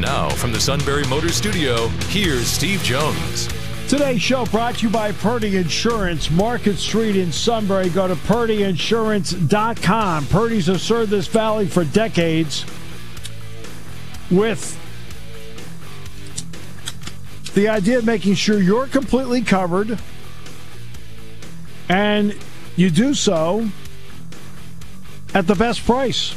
Now, from the Sunbury Motor Studio, here's Steve Jones. Today's show brought to you by Purdy Insurance, Market Street in Sunbury. Go to purdyinsurance.com. Purdy's have served this valley for decades with the idea of making sure you're completely covered and you do so at the best price.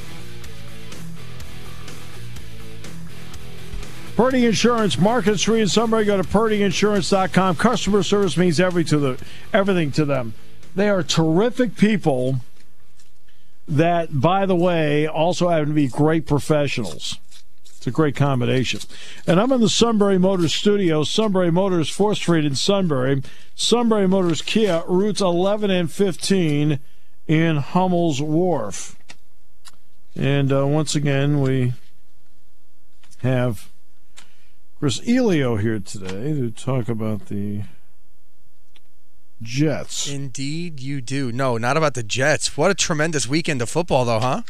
Purdy Insurance, Market Street in Sunbury. Go to purdyinsurance.com. Customer service means every to the, everything to them. They are terrific people that, by the way, also happen to be great professionals. It's a great combination. And I'm in the Sunbury Motors studio. Sunbury Motors, 4th Street in Sunbury. Sunbury Motors Kia, routes 11 and 15 in Hummel's Wharf. And uh, once again, we have Chris Elio here today to talk about the Jets. Indeed, you do. No, not about the Jets. What a tremendous weekend of football, though, huh?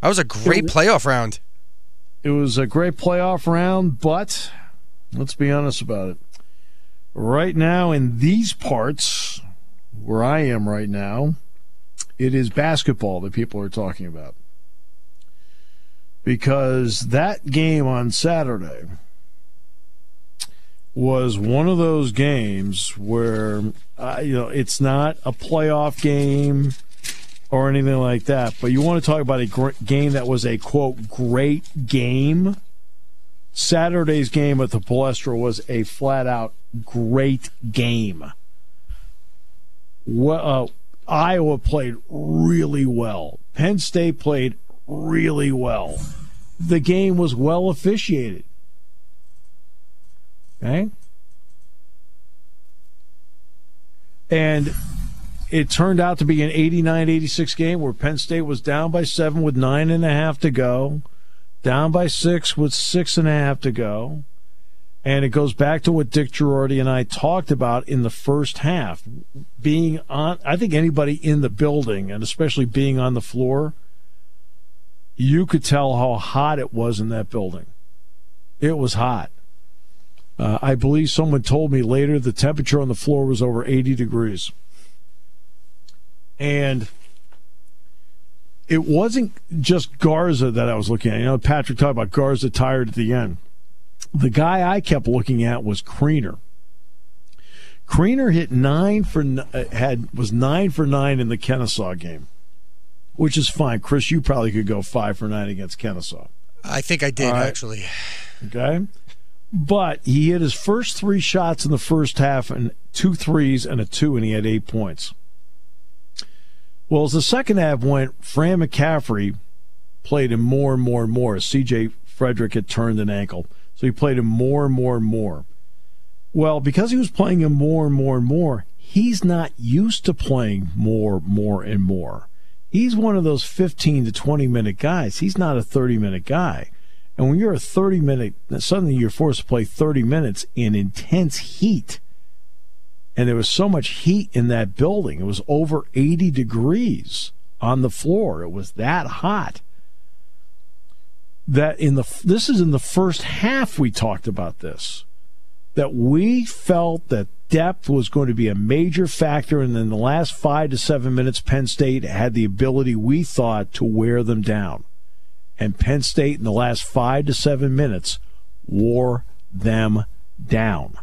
That was a great playoff round. It was a great playoff round, but let's be honest about it. Right now, in these parts, where I am right now, it is basketball that people are talking about. Because that game on Saturday was one of those games where uh, you know it's not a playoff game or anything like that, but you want to talk about a gr- game that was a quote great game. Saturday's game at the Palestra was a flat out great game. Well, uh, Iowa played really well. Penn State played really well. The game was well officiated. Okay. And it turned out to be an 89 86 game where Penn State was down by seven with nine and a half to go, down by six with six and a half to go. And it goes back to what Dick Jerardi and I talked about in the first half. Being on, I think anybody in the building, and especially being on the floor, you could tell how hot it was in that building. It was hot. Uh, I believe someone told me later the temperature on the floor was over 80 degrees. And it wasn't just Garza that I was looking at. You know, Patrick talked about Garza tired at the end. The guy I kept looking at was Kriener. Kriener hit nine for uh, had was nine for nine in the Kennesaw game, which is fine. Chris, you probably could go five for nine against Kennesaw. I think I did right. actually. Okay. But he hit his first three shots in the first half and two threes and a two, and he had eight points. Well, as the second half went, Fran McCaffery played him more and more and more. CJ Fredrick had turned an ankle. So he played him more and more and more. Well, because he was playing him more and more and more, he's not used to playing more, more, and more. He's one of those 15 to 20 minute guys. He's not a 30 minute guy. And when you're a 30 minute, suddenly you're forced to play 30 minutes in intense heat. And there was so much heat in that building. It was over 80 degrees on the floor. It was that hot. That in the this is in the first half we talked about this. That we felt that depth was going to be a major factor, and in the last five to seven minutes, Penn State had the ability, we thought, to wear them down and Penn State in the last five to seven minutes wore them down.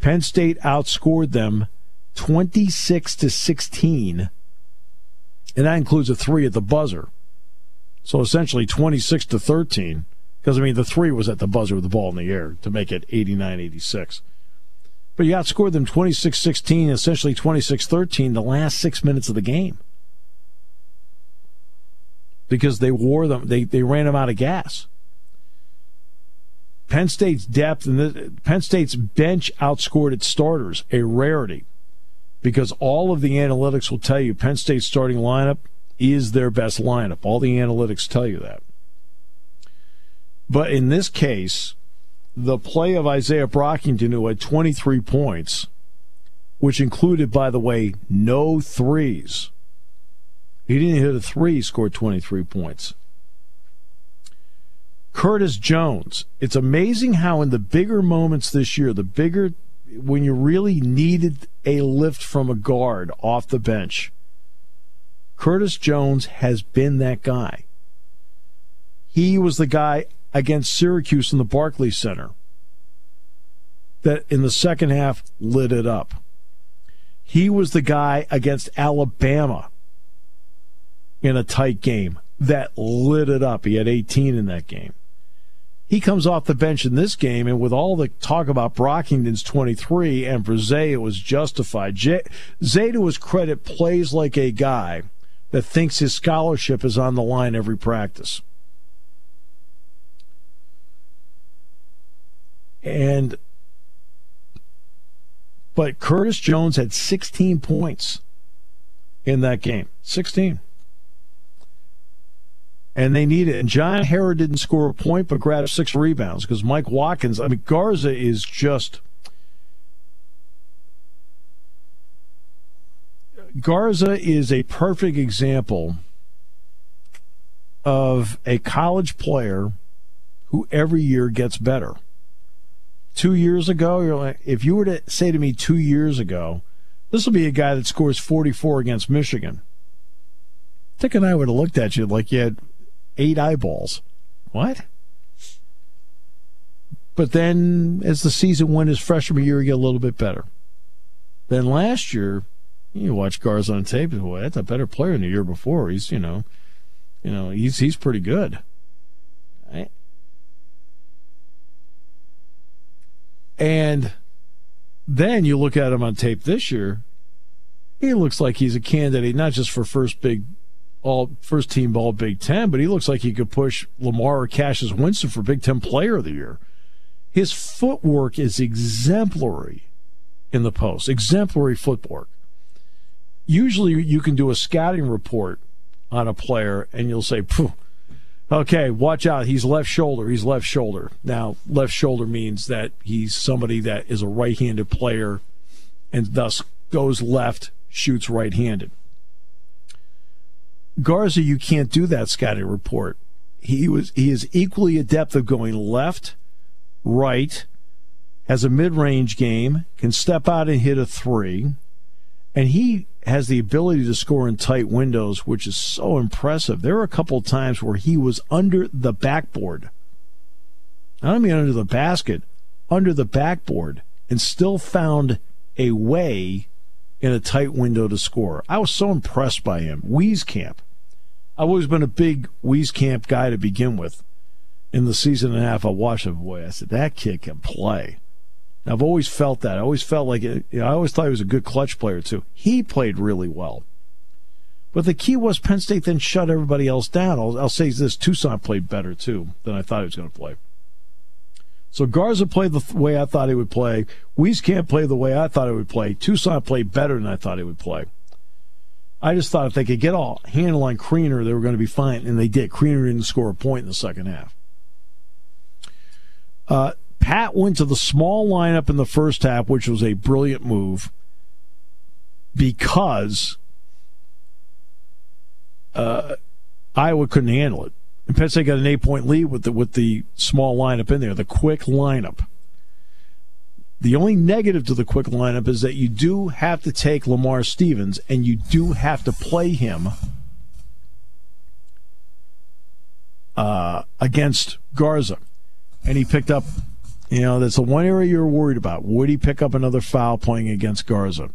Penn State outscored them 26 to 16, and that includes a three at the buzzer. So essentially 26 to 13, because I mean the three was at the buzzer with the ball in the air to make it 89 86. But you outscored them 26 16, essentially 26 13 the last six minutes of the game because they wore them, they, they ran them out of gas. Penn State's depth and the, Penn State's bench outscored its starters, a rarity, because all of the analytics will tell you Penn State's starting lineup is their best lineup. All the analytics tell you that. But in this case, the play of Izaiah Brockington, who had 23 points, which included, by the way, no threes. He didn't hit a three, scored 23 points. Curtis Jones. It's amazing how in the bigger moments this year, the bigger when you really needed a lift from a guard off the bench, Curtis Jones has been that guy. He was the guy against Syracuse in the Barclays Center that in the second half lit it up. He was the guy against Alabama in a tight game that lit it up. He had 18 in that game. He comes off the bench in this game, and with all the talk about Brockington's 23 and for Zay, it was justified. J- Zay, to his credit, plays like a guy that thinks his scholarship is on the line every practice. And but Curtis Jones had 16 points in that game. 16 and they need it. And John Harrar didn't score a point, but grabbed six rebounds because Mike Watkins. I mean, Garza is just. Garza is a perfect example of a college player who every year gets better. Two years ago, you're like, if you were to say to me two years ago, this will be a guy that scores 44 against Michigan. Dick and I would have looked at you like you had eight eyeballs. What? But then as the season went his freshman year, he got a little bit better. Then last year, you watch Garza on tape, boy, that's a better player than the year before. He's, you know, you know, he's he's pretty good. Right? And then you look at him on tape this year, he looks like he's a candidate not just for first big all first team ball Big Ten, but he looks like he could push Lamar or Cassius Winston for Big Ten Player of the Year. His footwork is exemplary in the post, exemplary footwork. Usually, you can do a scouting report on a player, and you'll say, "Okay, watch out. He's left shoulder. He's left shoulder." Now, left shoulder means that he's somebody that is a right-handed player, and thus goes left, shoots right-handed. Garza, you can't do that scouting report. He was he is equally adept of going left, right, has a mid-range game, can step out and hit a three, and he has the ability to score in tight windows, which is so impressive. There were a couple times where he was under the backboard. I don't mean under the basket, under the backboard, and still found a way in a tight window to score. I was so impressed by him. Wieskamp. I've always been a big Wieskamp guy to begin with. In the season and a half I watched him, boy, I said, that kid can play. I've always felt that. I always felt like it, you know, I always thought he was a good clutch player, too. He played really well. But the key was Penn State then shut everybody else down. I'll, I'll say this Toussaint played better, too, than I thought he was going to play. So Garza played the way I thought he would play. Wieskamp played the way I thought he would play. Toussaint played better than I thought he would play. I just thought if they could get a handle on Kriener, they were going to be fine, and they did. Kriener didn't score a point in the second half. Uh, Pat went to the small lineup in the first half, which was a brilliant move because uh, Iowa couldn't handle it. And Penn State got an eight point lead with the with the small lineup in there, the quick lineup. The only negative to the quick lineup is that you do have to take Lamar Stevens and you do have to play him uh, against Garza. And he picked up, you know, that's the one area you're worried about. Would he pick up another foul playing against Garza?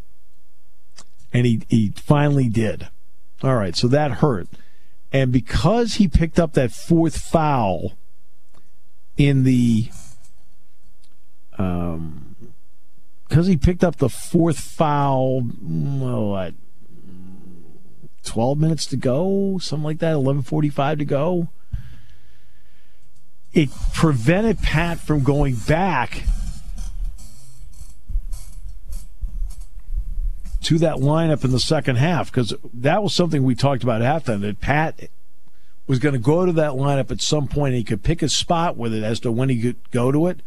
And he, he finally did. All right, so that hurt. And because he picked up that fourth foul in the um, because he picked up the fourth foul, mm, what, 12 minutes to go, something like that, 11:45 to go. it prevented Pat from going back to that lineup in the second half because that was something we talked about at halftime that Pat was going to go to that lineup at some point and he could pick a spot with it as to when he could go to it.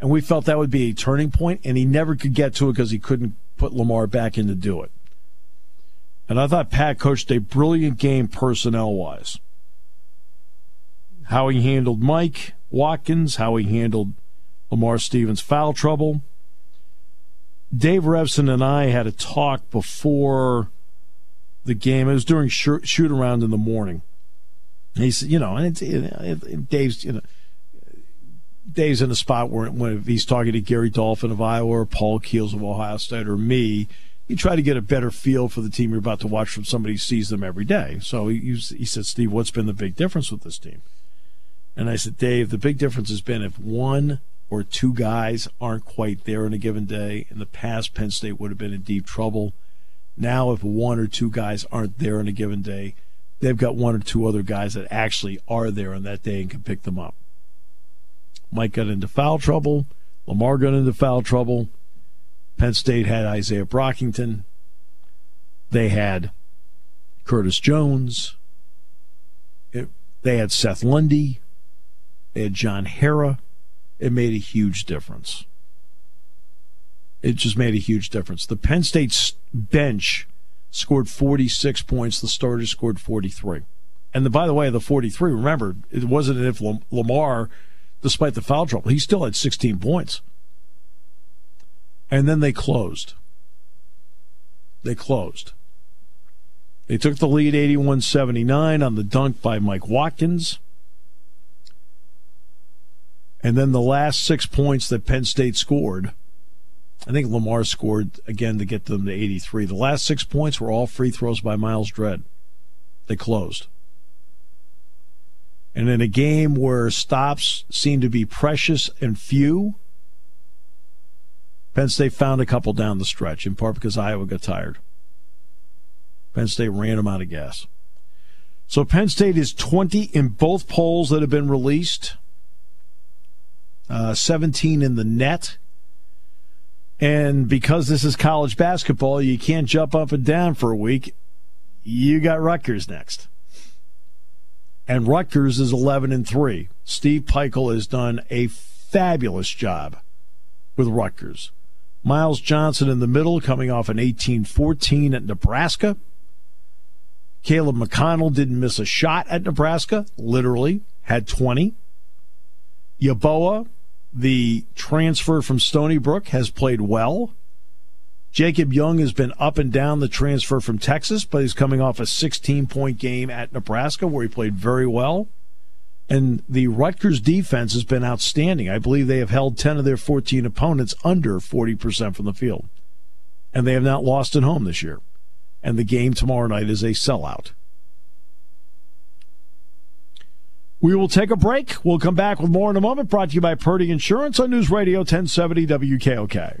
And we felt that would be a turning point, and he never could get to it because he couldn't put Lamar back in to do it. And I thought Pat coached a brilliant game personnel wise. How he handled Mike Watkins, how he handled Lamar Stevens' foul trouble. Dave Revsine and I had a talk before the game. It was during shoot around in the morning. He said, you know, and it, Dave's, you know, Dave's in a spot where when he's talking to Gary Dolphin of Iowa or Paul Keels of Ohio State or me, you try to get a better feel for the team you're about to watch from somebody who sees them every day. So he, he said, Steve, what's been the big difference with this team? And I said, Dave, the big difference has been if one or two guys aren't quite there in a given day. In the past, Penn State would have been in deep trouble. Now, if one or two guys aren't there in a given day, they've got one or two other guys that actually are there on that day and can pick them up. Mike got into foul trouble. Lamar got into foul trouble. Penn State had Izaiah Brockington. They had Curtis Jones. It, they had Seth Lundy. They had John Harrar. It made a huge difference. It just made a huge difference. The Penn State bench scored 46 points. The starters scored 43. And the, by the way, the 43, remember, it wasn't if Lamar despite the foul trouble. He still had 16 points. And then they closed. They closed. They took the lead 81 79 on the dunk by Mike Watkins. And then the last six points that Penn State scored, I think Lamar scored again to get them to 83. The last six points were all free throws by Myles Dread. They closed. And in a game where stops seem to be precious and few, Penn State found a couple down the stretch, in part because Iowa got tired. Penn State ran them out of gas. So Penn State is 20 in both polls that have been released, uh, 17 in the net. And because this is college basketball, you can't jump up and down for a week. You got Rutgers next and Rutgers is 11 and 3. Steve Pikiell has done a fabulous job with Rutgers. Myles Johnson in the middle, coming off an 18 14 at Nebraska. Caleb McConnell didn't miss a shot at Nebraska, literally, had 20. Yeboah, the transfer from Stony Brook, has played well. Jacob Young has been up and down the transfer from Texas, but he's coming off a 16 point game at Nebraska where he played very well. And the Rutgers defense has been outstanding. I believe they have held 10 of their 14 opponents under 40% from the field. And they have not lost at home this year. And the game tomorrow night is a sellout. We will take a break. We'll come back with more in a moment. Brought to you by Purdy Insurance on News Radio 1070 WKOK.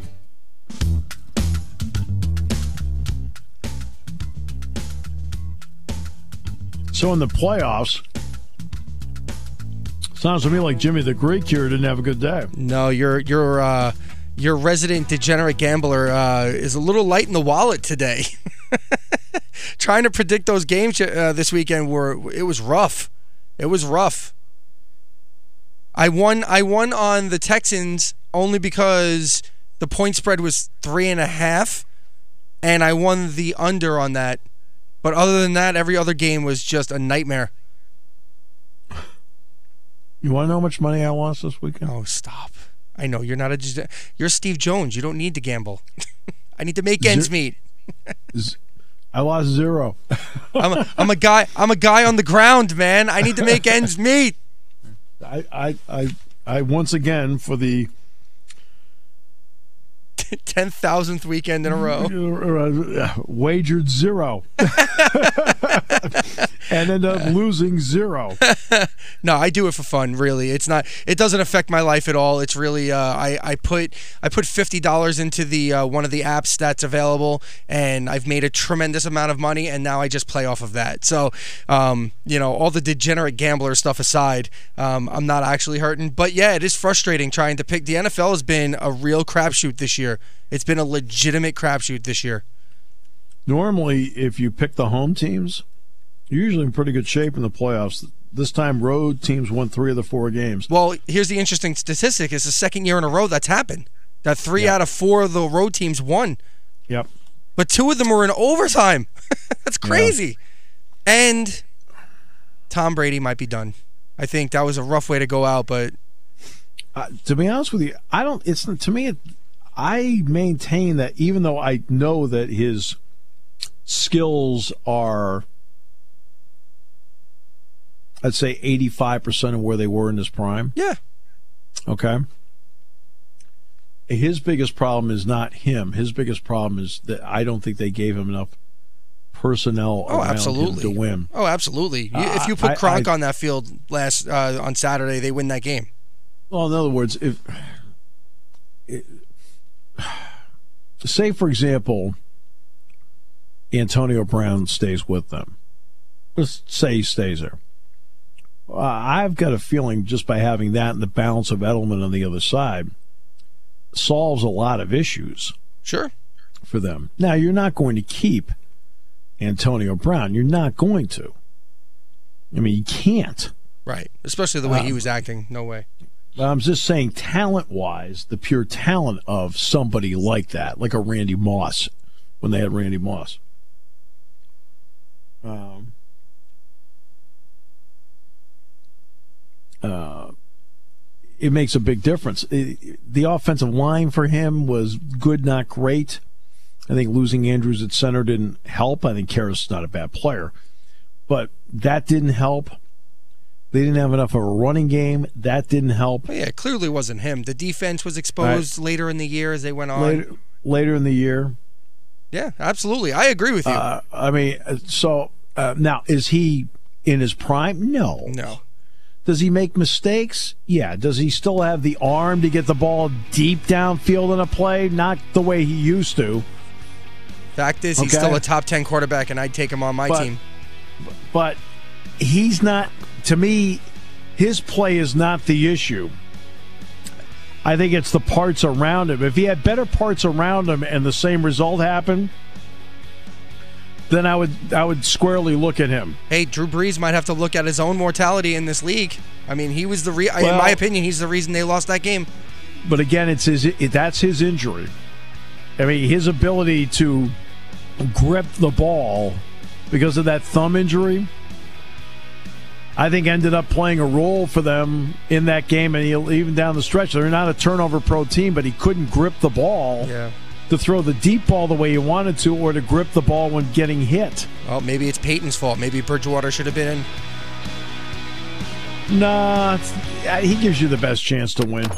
So in the playoffs, sounds to me like Jimmy the Greek here didn't have a good day. No, your your uh, your resident degenerate gambler uh, is a little light in the wallet today. Trying to predict those games uh, this weekend were it was rough. It was rough. I won. I won on the Texans only because the point spread was three and a half, and I won the under on that but other than that, every other game was just a nightmare. You want to know how much money I lost this weekend? Oh, stop! I know you're not a you're Steve Jones. You don't need to gamble. I need to make ends meet. I lost zero. I'm, a, I'm a guy. I'm a guy on the ground, man. I need to make ends meet. I, I, I, I once again for the ten thousandth weekend in a row. uh, wagered zero, and end up losing zero. no, I do it for fun. Really, it's not. It doesn't affect my life at all. It's really. Uh, I I put I put fifty dollars into the uh, one of the apps that's available, and I've made a tremendous amount of money, and now I just play off of that. So, um, you know, all the degenerate gambler stuff aside, um, I'm not actually hurting. But yeah, it is frustrating trying to pick. The NFL has been a real crapshoot this year. It's been a legitimate crapshoot this year. Normally, if you pick the home teams, usually in pretty good shape in the playoffs. This time, road teams won three of the four games. Well, here's the interesting statistic: it's the second year in a row that's happened. That three yep. out of four of the road teams won. Yep. But two of them were in overtime. that's crazy. Yeah. And Tom Brady might be done. I think that was a rough way to go out, but uh, to be honest with you, I don't. It's to me. It, I maintain that even though I know that his skills are, I'd say 85% of where they were in his prime. Yeah. Okay. His biggest problem is not him. His biggest problem is that I don't think they gave him enough personnel oh, absolutely. to win. Oh, absolutely. Uh, if you put Gronk I, I, on that field last uh, on Saturday, they win that game. Well, in other words, if say, for example, Antonio Brown stays with them. Let's say he stays there. Uh, I've got a feeling just by having that and the balance of Edelman on the other side solves a lot of issues. Sure. For them. Now, you're not going to keep Antonio Brown. You're not going to. I mean, you can't. Right. Especially the way he was acting. No way. I'm just saying, talent wise, the pure talent of somebody like that, like a Randy Moss, when they had Randy Moss. Um, uh, it makes a big difference. It, the offensive line for him was good, not great. I think losing Andrews at center didn't help. I think Karras is not a bad player, but that didn't help. They didn't have enough of a running game. That didn't help. Well, yeah, it clearly wasn't him. The defense was exposed right. later in the year as they went on. Later, later in the year. Yeah, absolutely. I agree with you. Uh, I mean, uh, so uh, now is he in his prime? No. No. Does he make mistakes? Yeah. Does he still have the arm to get the ball deep downfield in a play? Not the way he used to. Fact is, he's okay. still a top 10 quarterback, and I'd take him on my but, team. But he's not to me, his play is not the issue. I think it's the parts around him. If he had better parts around him and the same result happened, then I would I would squarely look at him. Hey, Drew Brees might have to look at his own mortality in this league. I mean, he was the re- well, in my opinion, he's the reason they lost that game. But again, it's his that's his injury. I mean, his ability to grip the ball because of that thumb injury I think ended up playing a role for them in that game, and even down the stretch, they're not a turnover pro team, but he couldn't grip the ball. Yeah. To throw the deep ball the way he wanted to, or to grip the ball when getting hit. Well, maybe it's Peyton's fault. Maybe Bridgewater should have been in. Nah, uh, he gives you the best chance to win.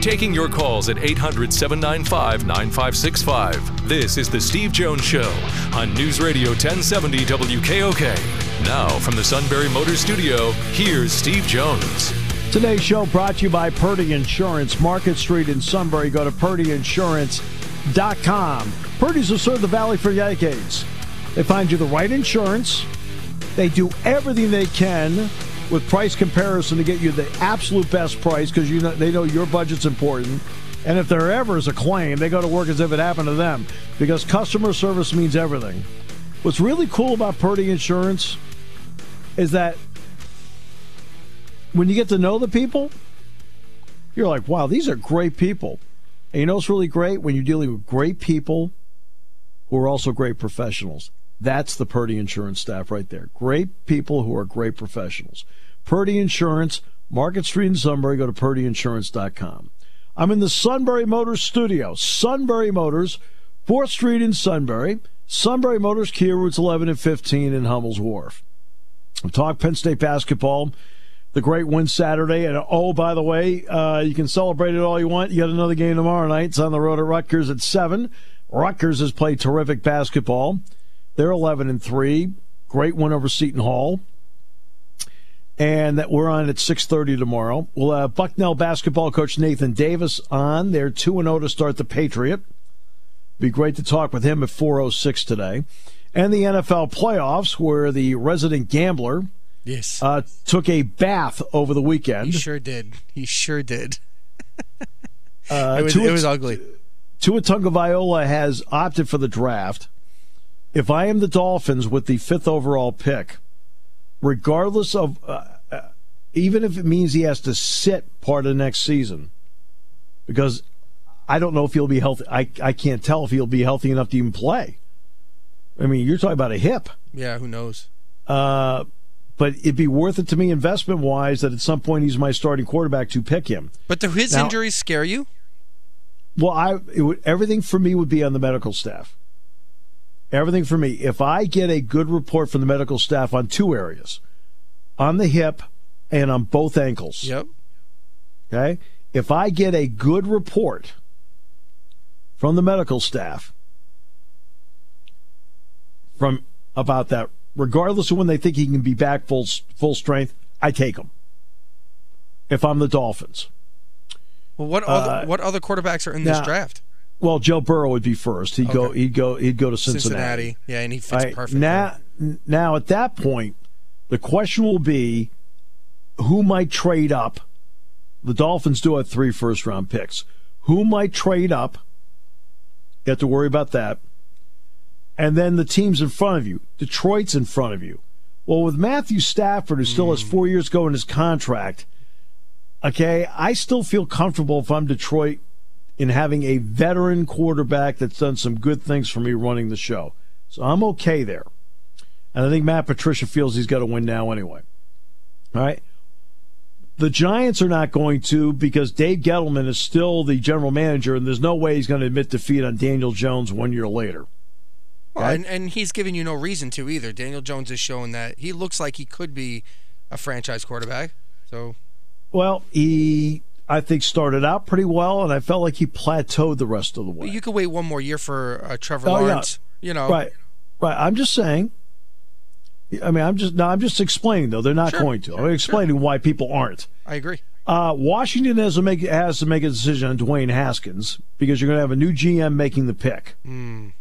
Taking your calls at 800 795 9565. This is The Steve Jones Show on News Radio 1070 WKOK. Now, from the Sunbury Motor Studio, here's Steve Jones. Today's show brought to you by Purdy Insurance, Market Street in Sunbury. Go to purdyinsurance.com. Purdy's have served the Valley for decades. They find you the right insurance. They do everything they can with price comparison to get you the absolute best price because you know they know your budget's important. And if there ever is a claim, they go to work as if it happened to them because customer service means everything. What's really cool about Purdy Insurance is that when you get to know the people, you're like, wow, these are great people. And you know what's really great? When you're dealing with great people who are also great professionals. That's the Purdy Insurance staff right there. Great people who are great professionals. Purdy Insurance, Market Street in Sunbury. Go to purdyinsurance.com. I'm in the Sunbury Motors studio. Sunbury Motors, 4th Street in Sunbury. Sunbury Motors, Kia routes 11 and 15 in Hummel's Wharf. We talk Penn State basketball. The great win Saturday. And oh, by the way, uh, you can celebrate it all you want. You got another game tomorrow night. It's on the road at Rutgers at seven. Rutgers has played terrific basketball. They're eleven and three. Great win over Seton Hall. And that we're on at six thirty tomorrow. We'll have Bucknell basketball coach Nathan Davis on. They're two and zero to start the Patriot. Be great to talk with him at four oh six today. And the NFL playoffs, where the resident gambler Yes. uh, took a bath over the weekend. he sure did. He sure did. Uh, It was, Tua, it was ugly. Tua Tagovailoa has opted for the draft. If I am the Dolphins with the fifth overall pick, regardless of, uh, uh, even if it means he has to sit part of next season, because I don't know if he'll be healthy. I, I can't tell if he'll be healthy enough to even play. I mean, you're talking about a hip. Yeah, who knows? Uh, but it'd be worth it to me investment wise that at some point he's my starting quarterback to pick him. But do his Now- injuries scare you? Well, I it would, everything for me would be on the medical staff. Everything for me. If I get a good report from the medical staff on two areas, on the hip and on both ankles. Yep. Okay? If I get a good report from the medical staff from about that, regardless of when they think he can be back full full strength, I take him. If I'm the Dolphins. Well, what other what other quarterbacks are in this Uh, now- draft? Well, Joe Burrow would be first. He'd go. He'd go. He'd go to Cincinnati. Cincinnati. Yeah, and he fits Right. perfect. Now, now at that point, the question will be, who might trade up? The Dolphins do have three first round picks. Who might trade up? You have to worry about that. And then the teams in front of you. Detroit's in front of you. Well, with Matthew Stafford, who still has Hmm. four years go in his contract, okay, I still feel comfortable if I'm Detroit in having a veteran quarterback that's done some good things for me running the show. So I'm okay there. And I think Matt Patricia feels he's got to win now anyway. All right. The Giants are not going to because Dave Gettleman is still the general manager, and there's no way he's going to admit defeat on Daniel Jones one year later. Well, and, and he's giving you no reason to either. Daniel Jones is showing that he looks like he could be a franchise quarterback. So Well, he, I think, started out pretty well, and I felt like he plateaued the rest of the way. you could wait one more year for uh, Trevor Oh, yeah. Lawrence. You know, Right, right. I'm just saying. I mean, I'm just no. I'm just explaining though. They're not Sure, going to. sure, I'm explaining why people aren't. I agree. Uh, Washington has to make has to make a decision on Dwayne Haskins because you're going to have a new GM making the pick, Mm.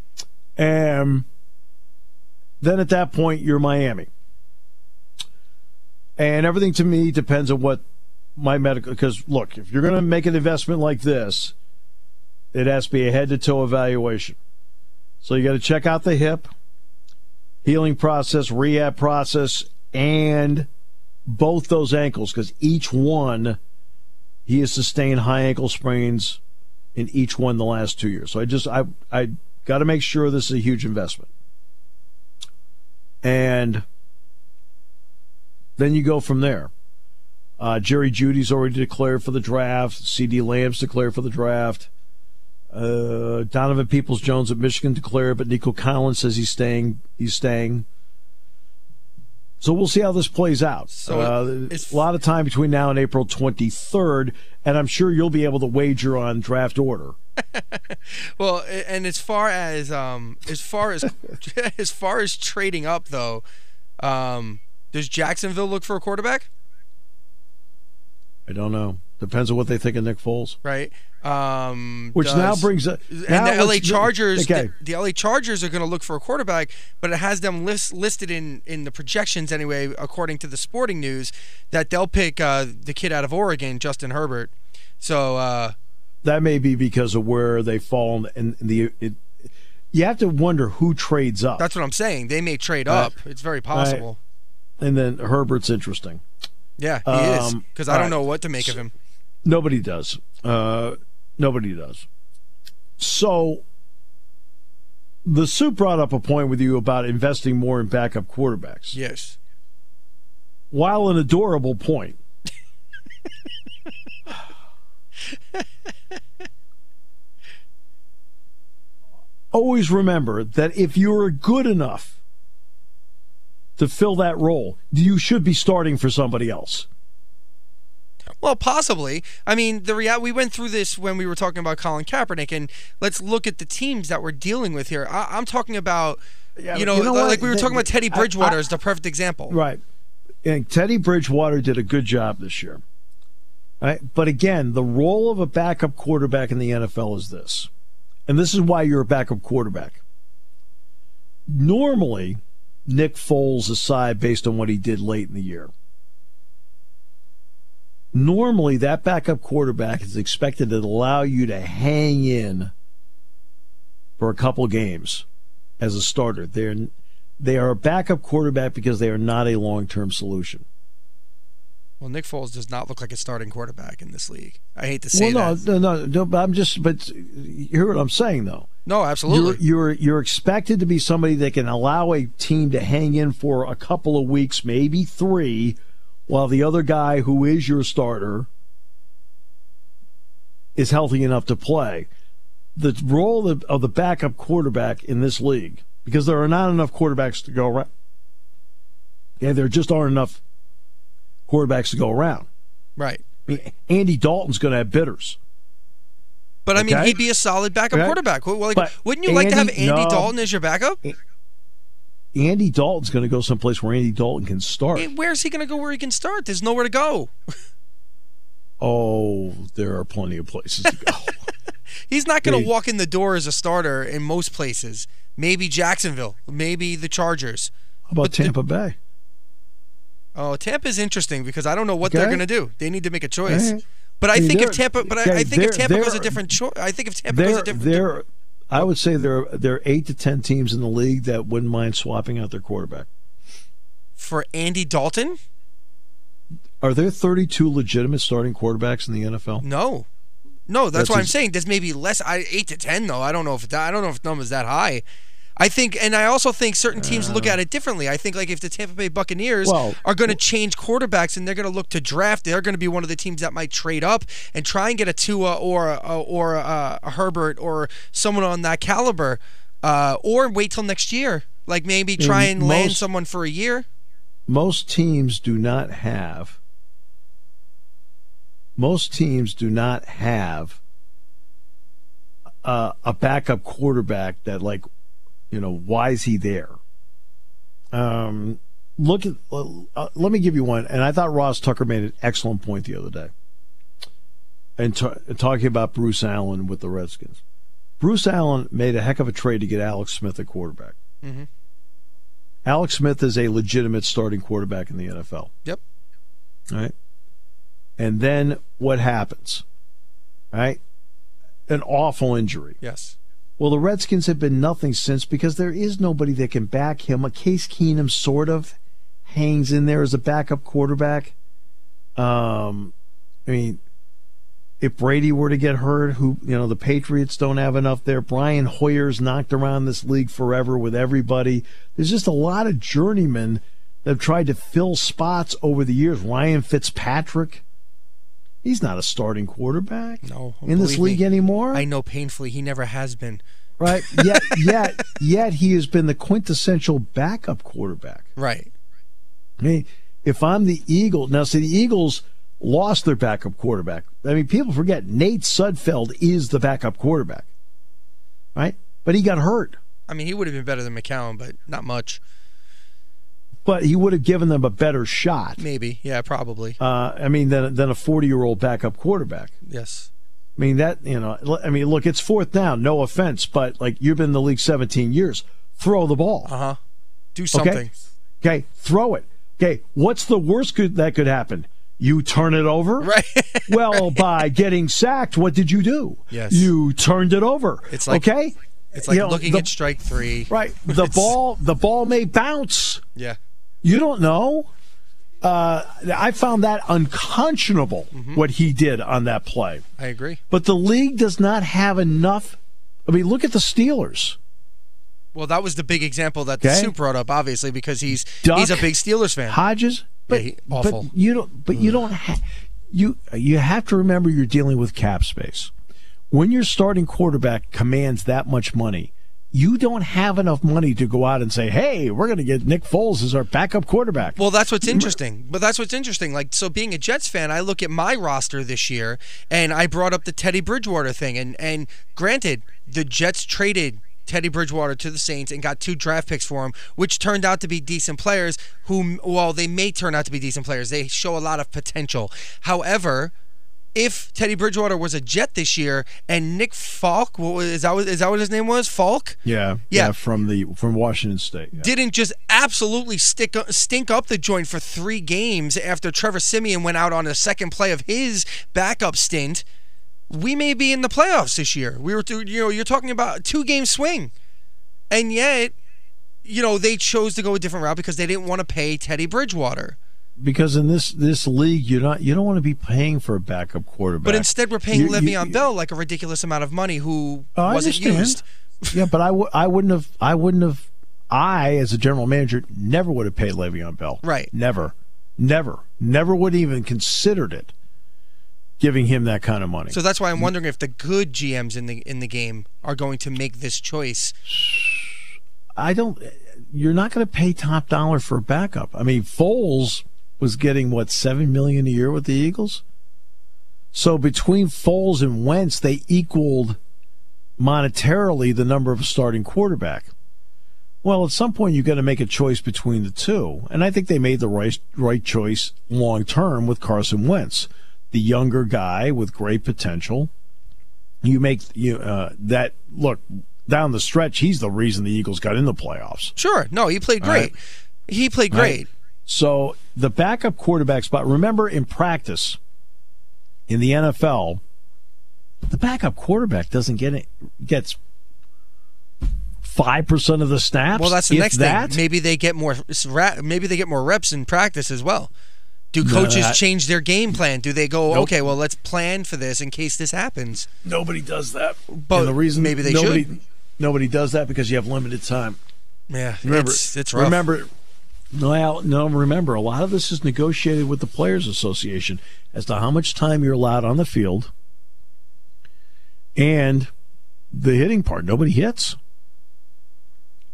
And then at that point you're Miami, and everything to me depends on what my medical. Because look, if you're going to make an investment like this, it has to be a head to toe evaluation. So you got to check out the hip, healing process, rehab process, and both those ankles because each one he has sustained high ankle sprains in each one the last two years. So I just I I got to make sure this is a huge investment, and then you go from there. Uh, Jerry Jeudy's already declared for the draft. CeeDee Lamb's declared for the draft. Uh, Donovan Peoples Jones at Michigan declared, but Nico Collins says he's staying. He's staying. So we'll see how this plays out. So uh, it's- a lot of time between now and April 23rd, and I'm sure you'll be able to wager on draft order. Well, and as far as um, as far as as far as trading up though, um, does Jacksonville look for a quarterback? I don't know. Depends on what they think of Nick Foles. Right. Um, Which now does- brings a- and the LA Chargers. okay. The, the LA Chargers are going to look for a quarterback, but it has them list, listed in in the projections anyway, according to the Sporting News, that they'll pick uh, the kid out of Oregon, Justin Herbert. So uh, That may be because of where they fall in the. It, you have to wonder who trades up, that's what I'm saying. They may trade Right. up. It's very possible. and then Herbert's interesting. Yeah, he is Um, because I don't right. know what to make of him. Nobody does. Uh, nobody does. So, the soup brought up a point with you about investing more in backup quarterbacks. Yes. While an adorable point. Always remember that if you're good enough to fill that role, you should be starting for somebody else. Well, possibly. I mean, the real we went through this when we were talking about Colin Kaepernick, and let's look at the teams that we're dealing with here. I, am talking about, Yeah, you know, you know like what? we were The- talking about Teddy I- Bridgewater I- as the perfect example. Right. And Teddy Bridgewater did a good job this year. Right? But again, the role of a backup quarterback in the NFL is this. And this is why you're a backup quarterback. Normally, Nick Foles aside based on what he did late in the year. Normally, that backup quarterback is expected to allow you to hang in for a couple games as a starter. They're they are a backup quarterback because they are not a long term solution. Well, Nick Foles does not look like a starting quarterback in this league. I hate to say well, that. no, no, no, no, but I'm just, but you hear what I'm saying though. No, absolutely. You're, you're you're expected to be somebody that can allow a team to hang in for a couple of weeks, maybe three, while the other guy who is your starter is healthy enough to play. The role of, of the backup quarterback in this league, because there are not enough quarterbacks to go around. Yeah, there just aren't enough quarterbacks to go around. right. I mean, Andy Dalton's going to have bitters. But I mean, Okay. he'd be a solid backup Okay. quarterback. Well, like, wouldn't you like to have Andy- Andy no. Dalton as your backup? Andy Dalton's going to go someplace where Andy Dalton can start. Where's he going to go where he can start? There's nowhere to go. Oh, there are plenty of places to go. He's not going to walk in the door as a starter in most places. Maybe Jacksonville, maybe the Chargers. How about But the- Tampa Bay? Oh, Tampa's interesting because I don't know what Okay. they're going to do. They need to make a choice. Alright. But I I think if Tampa, but I, I think if Tampa goes a different choice, I think if Tampa goes a different, they're, I would say there are, there are eight to ten teams in the league that wouldn't mind swapping out their quarterback. for Andy Dalton, Are there 32 legitimate starting quarterbacks in the NFL? no, no. That's, That's why I'm saying there's maybe less. I eight to ten though. I don't know if that, I don't know if the number's that high. I think, and I also think certain teams look at it differently. I think, like if the Tampa Bay Buccaneers Well- are going to change quarterbacks and they're going to look to draft, they're going to be one of the teams that might trade up and try and get a Tua or a, or a, a Herbert or someone on that caliber, uh, or wait till next year. Like maybe try And and land someone for a year. Most teams do not have. Most teams do not have uh, a backup quarterback that, like, you know, why is he there? Um, look at. Uh, let me give you one, and I thought Ross Tucker made an excellent point the other day, and ta- talking about Bruce Allen with the Redskins. Bruce Allen made a heck of a trade to get Alex Smith at quarterback. Mhm. Alex Smith is a legitimate starting quarterback in the NFL. Yep. All right. And then what happens? All right. An awful injury. Yes. Well, the Redskins have been nothing since because there is nobody that can back him. A Case Keenum sort of hangs in there as a backup quarterback. Um, I mean, if Brady were to get hurt, who you know the Patriots don't have enough there. Brian Hoyer's knocked around this league forever with everybody. There's just a lot of journeymen that have tried to fill spots over the years. Ryan Fitzpatrick, he's not a starting quarterback No. in this believe me, league anymore I know painfully he never has been. right? Yet, yet, yet he has been the quintessential backup quarterback. Right. I mean, if I'm the Eagles now, see the Eagles lost their backup quarterback. I mean, people forget Nate Sudfeld is the backup quarterback, right? But he got hurt. I mean, he would have been better than McCown, but not much. But he would have given them a better shot. Maybe. Yeah, probably. Uh, I mean, than than a 40 year old backup quarterback. Yes. I mean that you know. I mean, look, it's fourth down. No offense, but like you've been in the league 17 years. Throw the ball. Uh huh. Do something. Okay, okay, throw it. Okay, what's the worst could, that could happen? You turn it over? Right. well, by getting sacked, what did you do? Yes. You turned it over. It's like- okay? It's like You know, looking the- at strike three. Right. The ball the ball may bounce. Yeah. You don't know. Uh, I found that unconscionable Mm-hmm. what he did on that play. I agree. But the league does not have enough. I mean, look at the Steelers. Well, that was the big example that the Okay. soup brought up, obviously, because he's Duck. he's a big Steelers fan. Hodges, but, he- awful. but you don't. But you don't. Ha- you you have to remember you're dealing with cap space. When your starting quarterback commands that much money, you don't have enough money to go out and say, "Hey, we're going to get Nick Foles as our backup quarterback." Well, that's what's interesting. But that's what's interesting. Like, so being a Jets fan, I look at my roster this year, and I brought up the Teddy Bridgewater thing. And and granted, the Jets traded Teddy Bridgewater to the Saints and got two draft picks for him, which turned out to be decent players. Who, well, they may turn out to be decent players. They show a lot of potential. However if Teddy Bridgewater was a Jet this year and Nick Falk, what was, is that what, is that what his name was? Falk? Yeah, Yeah. yeah, from the from Washington State. yeah. Didn't just absolutely stick stink up the joint for three games after Trevor Siemian went out on the second play of his backup stint. We may be in the playoffs this year. We were, to, you know, you're talking about a two game swing, and yet, you know, they chose to go a different route because they didn't want to pay Teddy Bridgewater. Because in this this league, you're not you don't want to be paying for a backup quarterback. But instead, we're paying You- you- Le'Veon Bell like a ridiculous amount of money, who Oh, I wasn't understand. used. yeah, but I w- I wouldn't have I wouldn't have I as a general manager never would have paid Le'Veon Bell. Right. Never, never, never would even considered it. Giving him that kind of money. So that's why I'm wondering if the good GMs in the in the game are going to make this choice. I don't. You're not going to pay top dollar for a backup. I mean, Foles was getting what seven million a year with the Eagles. So between Foles and Wentz, they equaled monetarily the number of starting quarterback. Well, at some point, you've got to make a choice between the two, and I think they made the right right choice long term with Carson Wentz, the younger guy with great potential. You make you uh, that look down the stretch. He's the reason the Eagles got in the playoffs. Sure, no, he played great. right. He played Right. great. So the backup quarterback spot. Remember, in practice, in the NFL, the backup quarterback doesn't get it. Gets five percent of the snaps. Well, that's the next that. thing. Maybe they get more. Maybe they get more reps in practice as well. Do No, coaches change their game plan? Do they go, Nope. okay, well, let's plan for this in case this happens? Nobody does that. But and the reason maybe they nobody, should. Nobody does that because you have limited time. Yeah, Remember, it's it's rough. remember. No, no. Remember, a lot of this is negotiated with the Players Association as to how much time you're allowed on the field, and the hitting part. Nobody hits.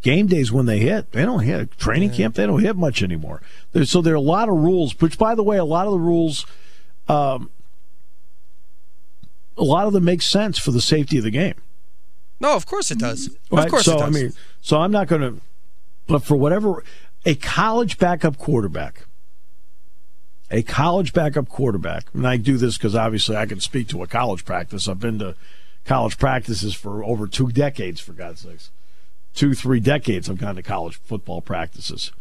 Game days when they hit, they don't hit. Training camp, they don't hit much anymore. There's, so there are a lot of rules. Which, by the way, a lot of the rules, um, a lot of them make sense for the safety of the game. no, of course it does. Right? Of course so it does. I mean, so I'm not going to. But for whatever, a college backup quarterback, a college backup quarterback, and I do this because obviously I can speak to a college practice. I've been to college practices for over two decades, for God's sakes, two three decades. I've gone to college football practices.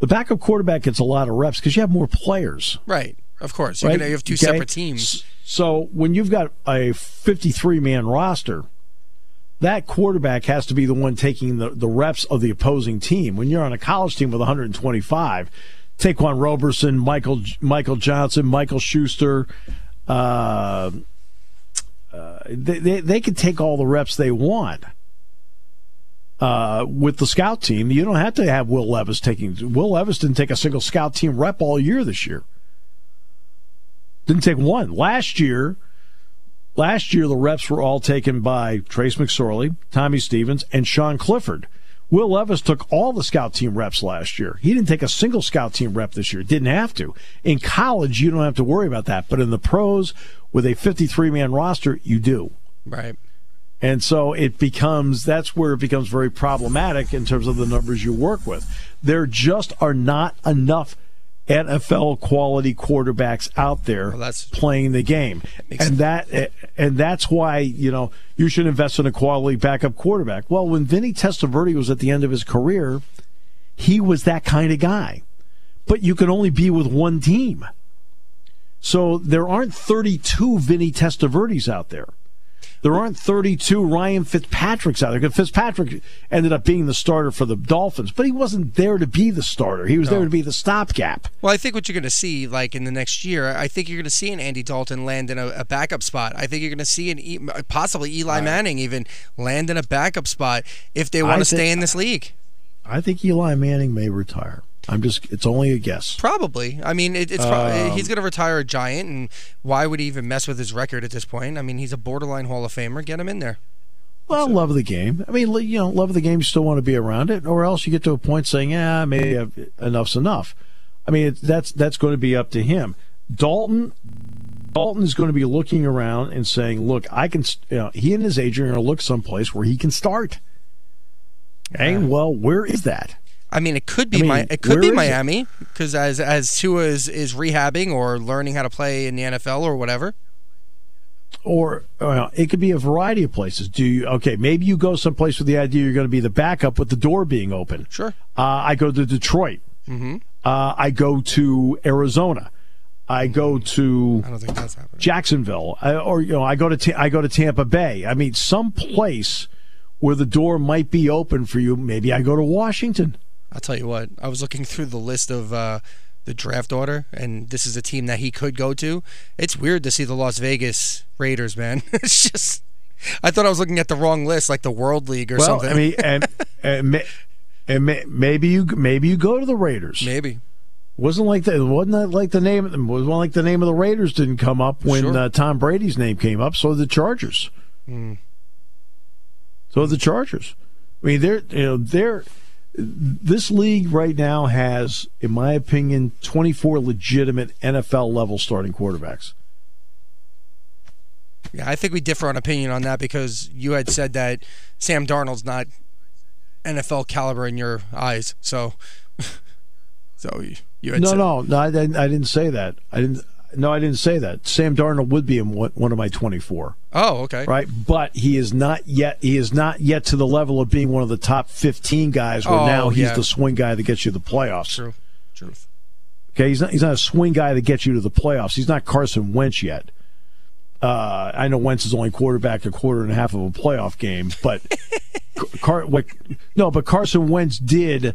The backup quarterback gets a lot of reps because you have more players. right, of course. Right? gonna you have two Okay? separate teams. So when you've got a 53 man roster, that quarterback has to be the one taking the, the reps of the opposing team. When you're on a college team with 125, Ta'Quan Roberson, Michael Michael Johnson, Michael Schuster, uh, uh, they, they they can take all the reps they want. Uh, with the scout team, you don't have to have Will Levis taking. Will Levis didn't take a single scout team rep all year this year. Didn't take one. Last year, last year the reps were all taken by Trace McSorley, Tommy Stevens, and Sean Clifford. Will Levis took all the scout team reps last year. He didn't take a single scout team rep this year. Didn't have to. In college, you don't have to worry about that. But in the pros, with a 53 man roster, you do. Right. And so it becomes that's where it becomes very problematic in terms of the numbers you work with. There just are not enough NFL quality quarterbacks out there Well, playing the game. And that and that's why, you know, you should invest in a quality backup quarterback. Well, when Vinny Testaverde was at the end of his career, he was that kind of guy. But you can only be with one team. So there aren't 32 Vinny Testaverdes out there. There aren't 32 Ryan Fitzpatricks out there. Because Fitzpatrick ended up being the starter for the Dolphins, but he wasn't there to be the starter. He was there to be the stopgap. Well, I think what you're going to see, like in the next year, I think you're going to see an Andy Dalton land in a, a backup spot. I think you're going to see an possibly Eli Manning even land in a backup spot if they want I to stay in this league. I think Eli Manning may retire. I'm just, it's only a guess. Probably. I mean, it, it's probably, Um, he's going to retire a giant, and why would he even mess with his record at this point? I mean, he's a borderline Hall of Famer. Get him in there. Well, love of the game. I mean, you know, love of the game. You still want to be around it, or else you get to a point saying, "Yeah, maybe enough's enough." I mean, that's that's going to be up to him. Dalton, Dalton is going to be looking around and saying, "Look, I can." You know, he and his agent are going to look someplace where he can start. Okay, well, where is that? I mean, it could be I mean, my, it could be? Miami because as as Tua is, is rehabbing or learning how to play in the NFL or whatever. or uh, it could be a variety of places. Do you okay? Maybe you go someplace with the idea you're going to be the backup with the door being open. Sure. Uh, I go to Detroit. Mm-hmm. Uh, I go to Arizona. I go to I don't think that's happening. Jacksonville, I, or you know, I go to I go to Tampa Bay. I mean, some place where the door might be open for you. Maybe I go to Washington. I'll tell you what. I was looking through the list of uh, the draft order, and this is a team that he could go to. It's weird to see the Las Vegas Raiders, man. it's just. I thought I was looking at the wrong list, like the World League or well, something. I mean, and and, may, and may, maybe you maybe you go to the Raiders. maybe. Wasn't like that. Wasn't that like the name? Wasn't like the name of the Raiders didn't come up when Sure. uh, Tom Brady's name came up. So the Chargers. Hmm. So the Chargers. I mean, they're you know they're this league right now has, in my opinion, twenty four legitimate NFL level starting quarterbacks. Yeah, I think we differ on opinion on that because you had said that Sam Darnold's not NFL caliber in your eyes. So, so you, you had No, said, no, no. I didn't. I didn't say that. I didn't. No, I didn't say that. Sam Darnold would be in one of my twenty four. Oh, okay. right? But he is not yet. He is not yet to the level of being one of the top fifteen guys. Where Oh, now he's yeah. the swing guy that gets you to the playoffs. True. Truth. Okay, he's not. He's not a swing guy that gets you to the playoffs. He's not Carson Wentz yet. Uh, I know Wentz is only quarterback a quarter and a half of a playoff game, but Car, what, no, but Carson Wentz did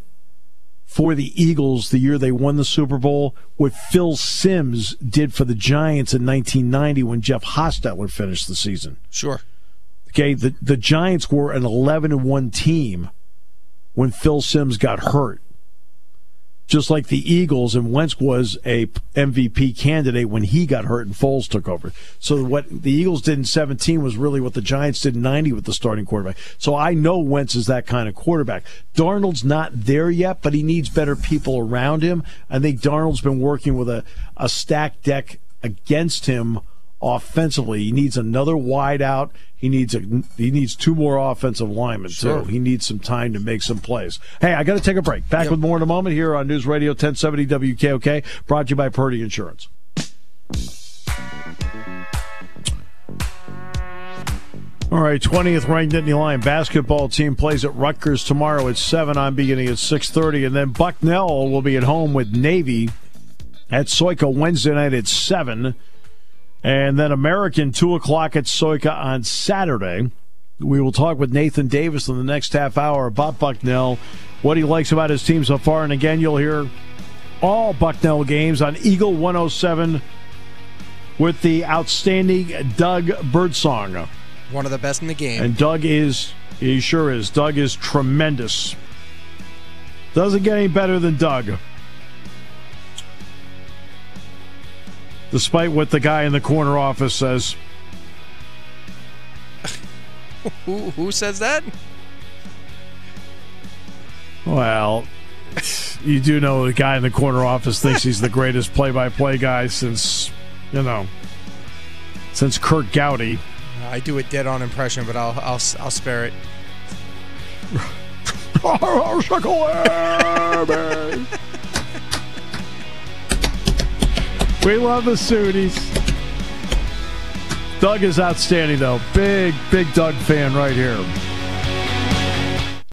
for the Eagles the year they won the Super Bowl what Phil Simms did for the Giants in 1990 when Jeff Hostetler finished the season. Sure. Okay, the the Giants were an 11 and 1 team when Phil Simms got hurt. Just like the Eagles and Wentz was a MVP candidate when he got hurt and Foles took over. So what the Eagles did in 17 was really what the Giants did in 90 with the starting quarterback. So I know Wentz is that kind of quarterback. Darnold's not there yet, but he needs better people around him. I think Darnold's been working with a, a stacked deck against him offensively. He needs another wide out. He needs a he needs two more offensive linemen Sure. too. He needs some time to make some plays. Hey, I got to take a break. Back Yep. with more in a moment here on News Radio 1070 WKOK, brought to you by Purdy Insurance. All right, 20th ranked Nittany Lion basketball team plays at Rutgers tomorrow at 7 I'm beginning at 6.30. And then Bucknell will be at home with Navy at Sojka Wednesday night at 7. And then American, 2 o'clock at Sojka on Saturday. We will talk with Nathan Davis in the next half hour about Bucknell, what he likes about his team so far. And again, you'll hear all Bucknell games on Eagle 107 with the outstanding Doug Birdsong. One of the best in the game. And Doug is, he sure is. Doug is tremendous. Doesn't get any better than Doug. Despite what the guy in the corner office says. who who says that? Well, you do know the guy in the corner office thinks he's the greatest play by play guy since, you know, since Curt Gowdy. I do a dead on impression, but I'll I'll I'll spare it. we love the Sunnis. Doug is outstanding, though. Big, big Doug fan right here.